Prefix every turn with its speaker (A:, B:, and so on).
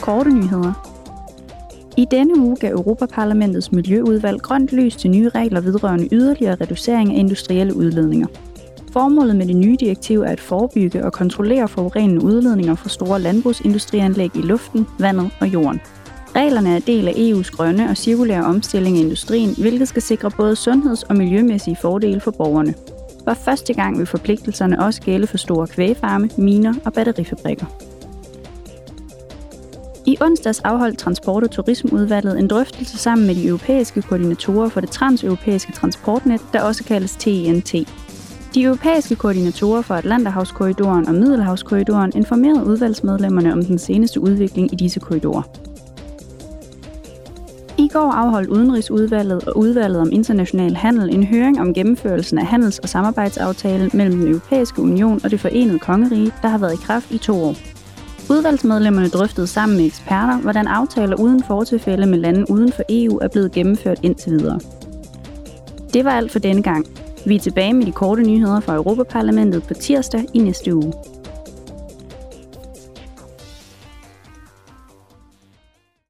A: korte nyheder. I denne uge gav Europaparlamentets Miljøudvalg grønt lys til nye regler vedrørende yderligere reducering af industrielle udledninger. Formålet med det nye direktiv er at forebygge og kontrollere forurenende udledninger fra store landbrugsindustrianlæg i luften, vandet og jorden. Reglerne er del af EU's grønne og cirkulære omstilling af industrien, hvilket skal sikre både sundheds- og miljømæssige fordele for borgerne. For første gang vil forpligtelserne også gælde for store kvægfarme, miner og batterifabrikker. I onsdags afholdt Transport- og Turismeudvalget en drøftelse sammen med de europæiske koordinatorer for det transeuropæiske transportnet, der også kaldes TENT. De europæiske koordinatorer for Atlanterhavskorridoren og Middelhavskorridoren informerede udvalgsmedlemmerne om den seneste udvikling i disse korridorer. I går afholdt Udenrigsudvalget og Udvalget om International Handel en høring om gennemførelsen af handels- og samarbejdsaftalen mellem den Europæiske Union og det forenede kongerige, der har været i kraft i to år. Udvalgsmedlemmerne drøftede sammen med eksperter, hvordan aftaler uden fortilfælde med lande uden for EU er blevet gennemført indtil videre. Det var alt for denne gang. Vi er tilbage med de korte nyheder fra Europaparlamentet på tirsdag i næste uge.